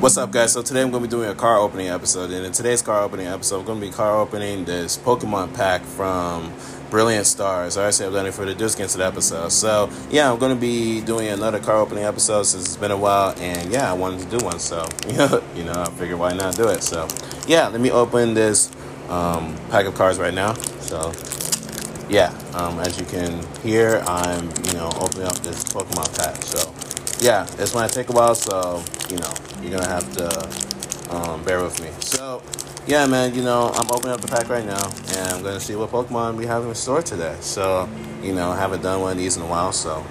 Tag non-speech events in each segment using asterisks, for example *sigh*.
What's up, guys? So today I'm going to be doing a car opening episode, and in today's car opening episode, I'm going to be car opening this Pokemon pack from Brilliant Stars. I've done it for the disc into the episode. So yeah, I'm going to be doing another car opening episode since it's been a while, and yeah, I wanted to do one. So *laughs* you know, I figured why not do it. So yeah, let me open this um, pack of cards right now. So yeah, um, as you can hear, I'm you know opening up this Pokemon pack. So yeah, it's gonna take a while, so you know you're gonna have to um, bear with me. So yeah, man, you know I'm opening up the pack right now, and I'm gonna see what Pokemon we have in store today. So you know I haven't done one of these in a while, so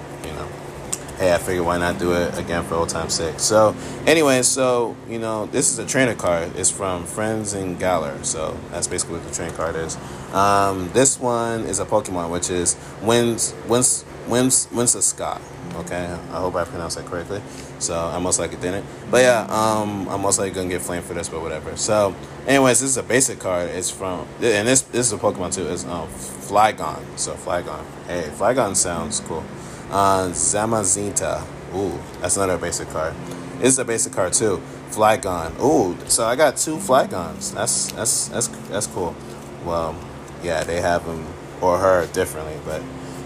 hey, I figured why not do it again for old time's sake. So, anyway, so you know, this is a trainer card. It's from Friends and Galar. So that's basically what the trainer card is. Um, this one is a Pokemon, which is Wins Wins Wins Whimsicott. Okay, I hope I pronounced that correctly. So I most likely didn't. But yeah, um, I'm most likely gonna get flamed for this, but whatever. So, anyways, this is a basic card. It's from and this this is a Pokemon too. It's um Flygon. So Flygon. Hey, Flygon sounds cool. Uh, Zamazenta. Ooh, that's another basic card. This is a basic card too. Flygon. Ooh, so I got two Flygons. That's that's that's that's cool. Well, yeah, they have them or her differently, but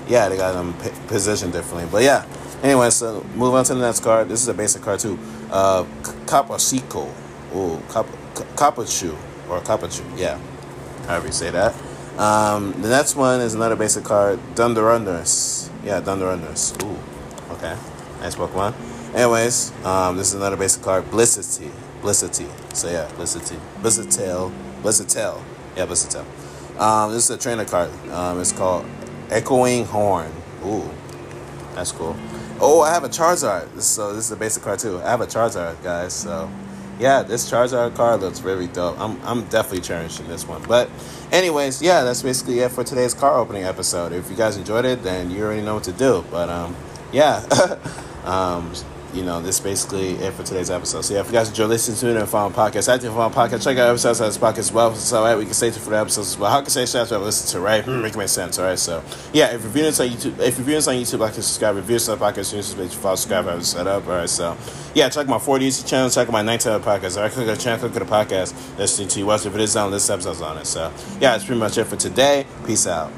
yeah, they got them positioned differently. But yeah, anyway, so move on to the next card. This is a basic card too. Uh, Capasico. Ooh, Cap- Capachu or Capachu. Yeah, however you say that. Um, the next one is another basic card, Dundurundus. Yeah, Dundurundus. Ooh, okay, nice Pokemon. Anyways, um, this is another basic card, Blissity. Blissity. So yeah, Blissity. Blissitail. Blissitail. Yeah, Blissitail. Um, this is a trainer card. Um, it's called Echoing Horn. Ooh, that's cool. Oh, I have a Charizard. So this is a basic card too. I have a Charizard, guys. So yeah, this Charizard card looks really dope. I'm I'm definitely cherishing this one. But anyways, yeah, that's basically it for today's car opening episode. If you guys enjoyed it, then you already know what to do. But um, yeah. *laughs* um, you know, this is basically it for today's episode. So yeah, if you guys enjoy listening to it and follow podcast, I think follow podcast, check out episodes of this podcast as well. So right, we can stay tuned for the episodes as well. How can say shout out to listen to, right? Hmm, make make sense, all right? So yeah, if you're viewing this on YouTube, if you're viewing this on YouTube, like and subscribe. If you're viewing this on podcast, you should follow, subscribe, have it set up, all right? So yeah, check my 40 YouTube channel, check my 19 podcast. All right, click on the channel, click on the podcast, listening to you, watch the videos on this episode's on it. So yeah, that's pretty much it for today. Peace out.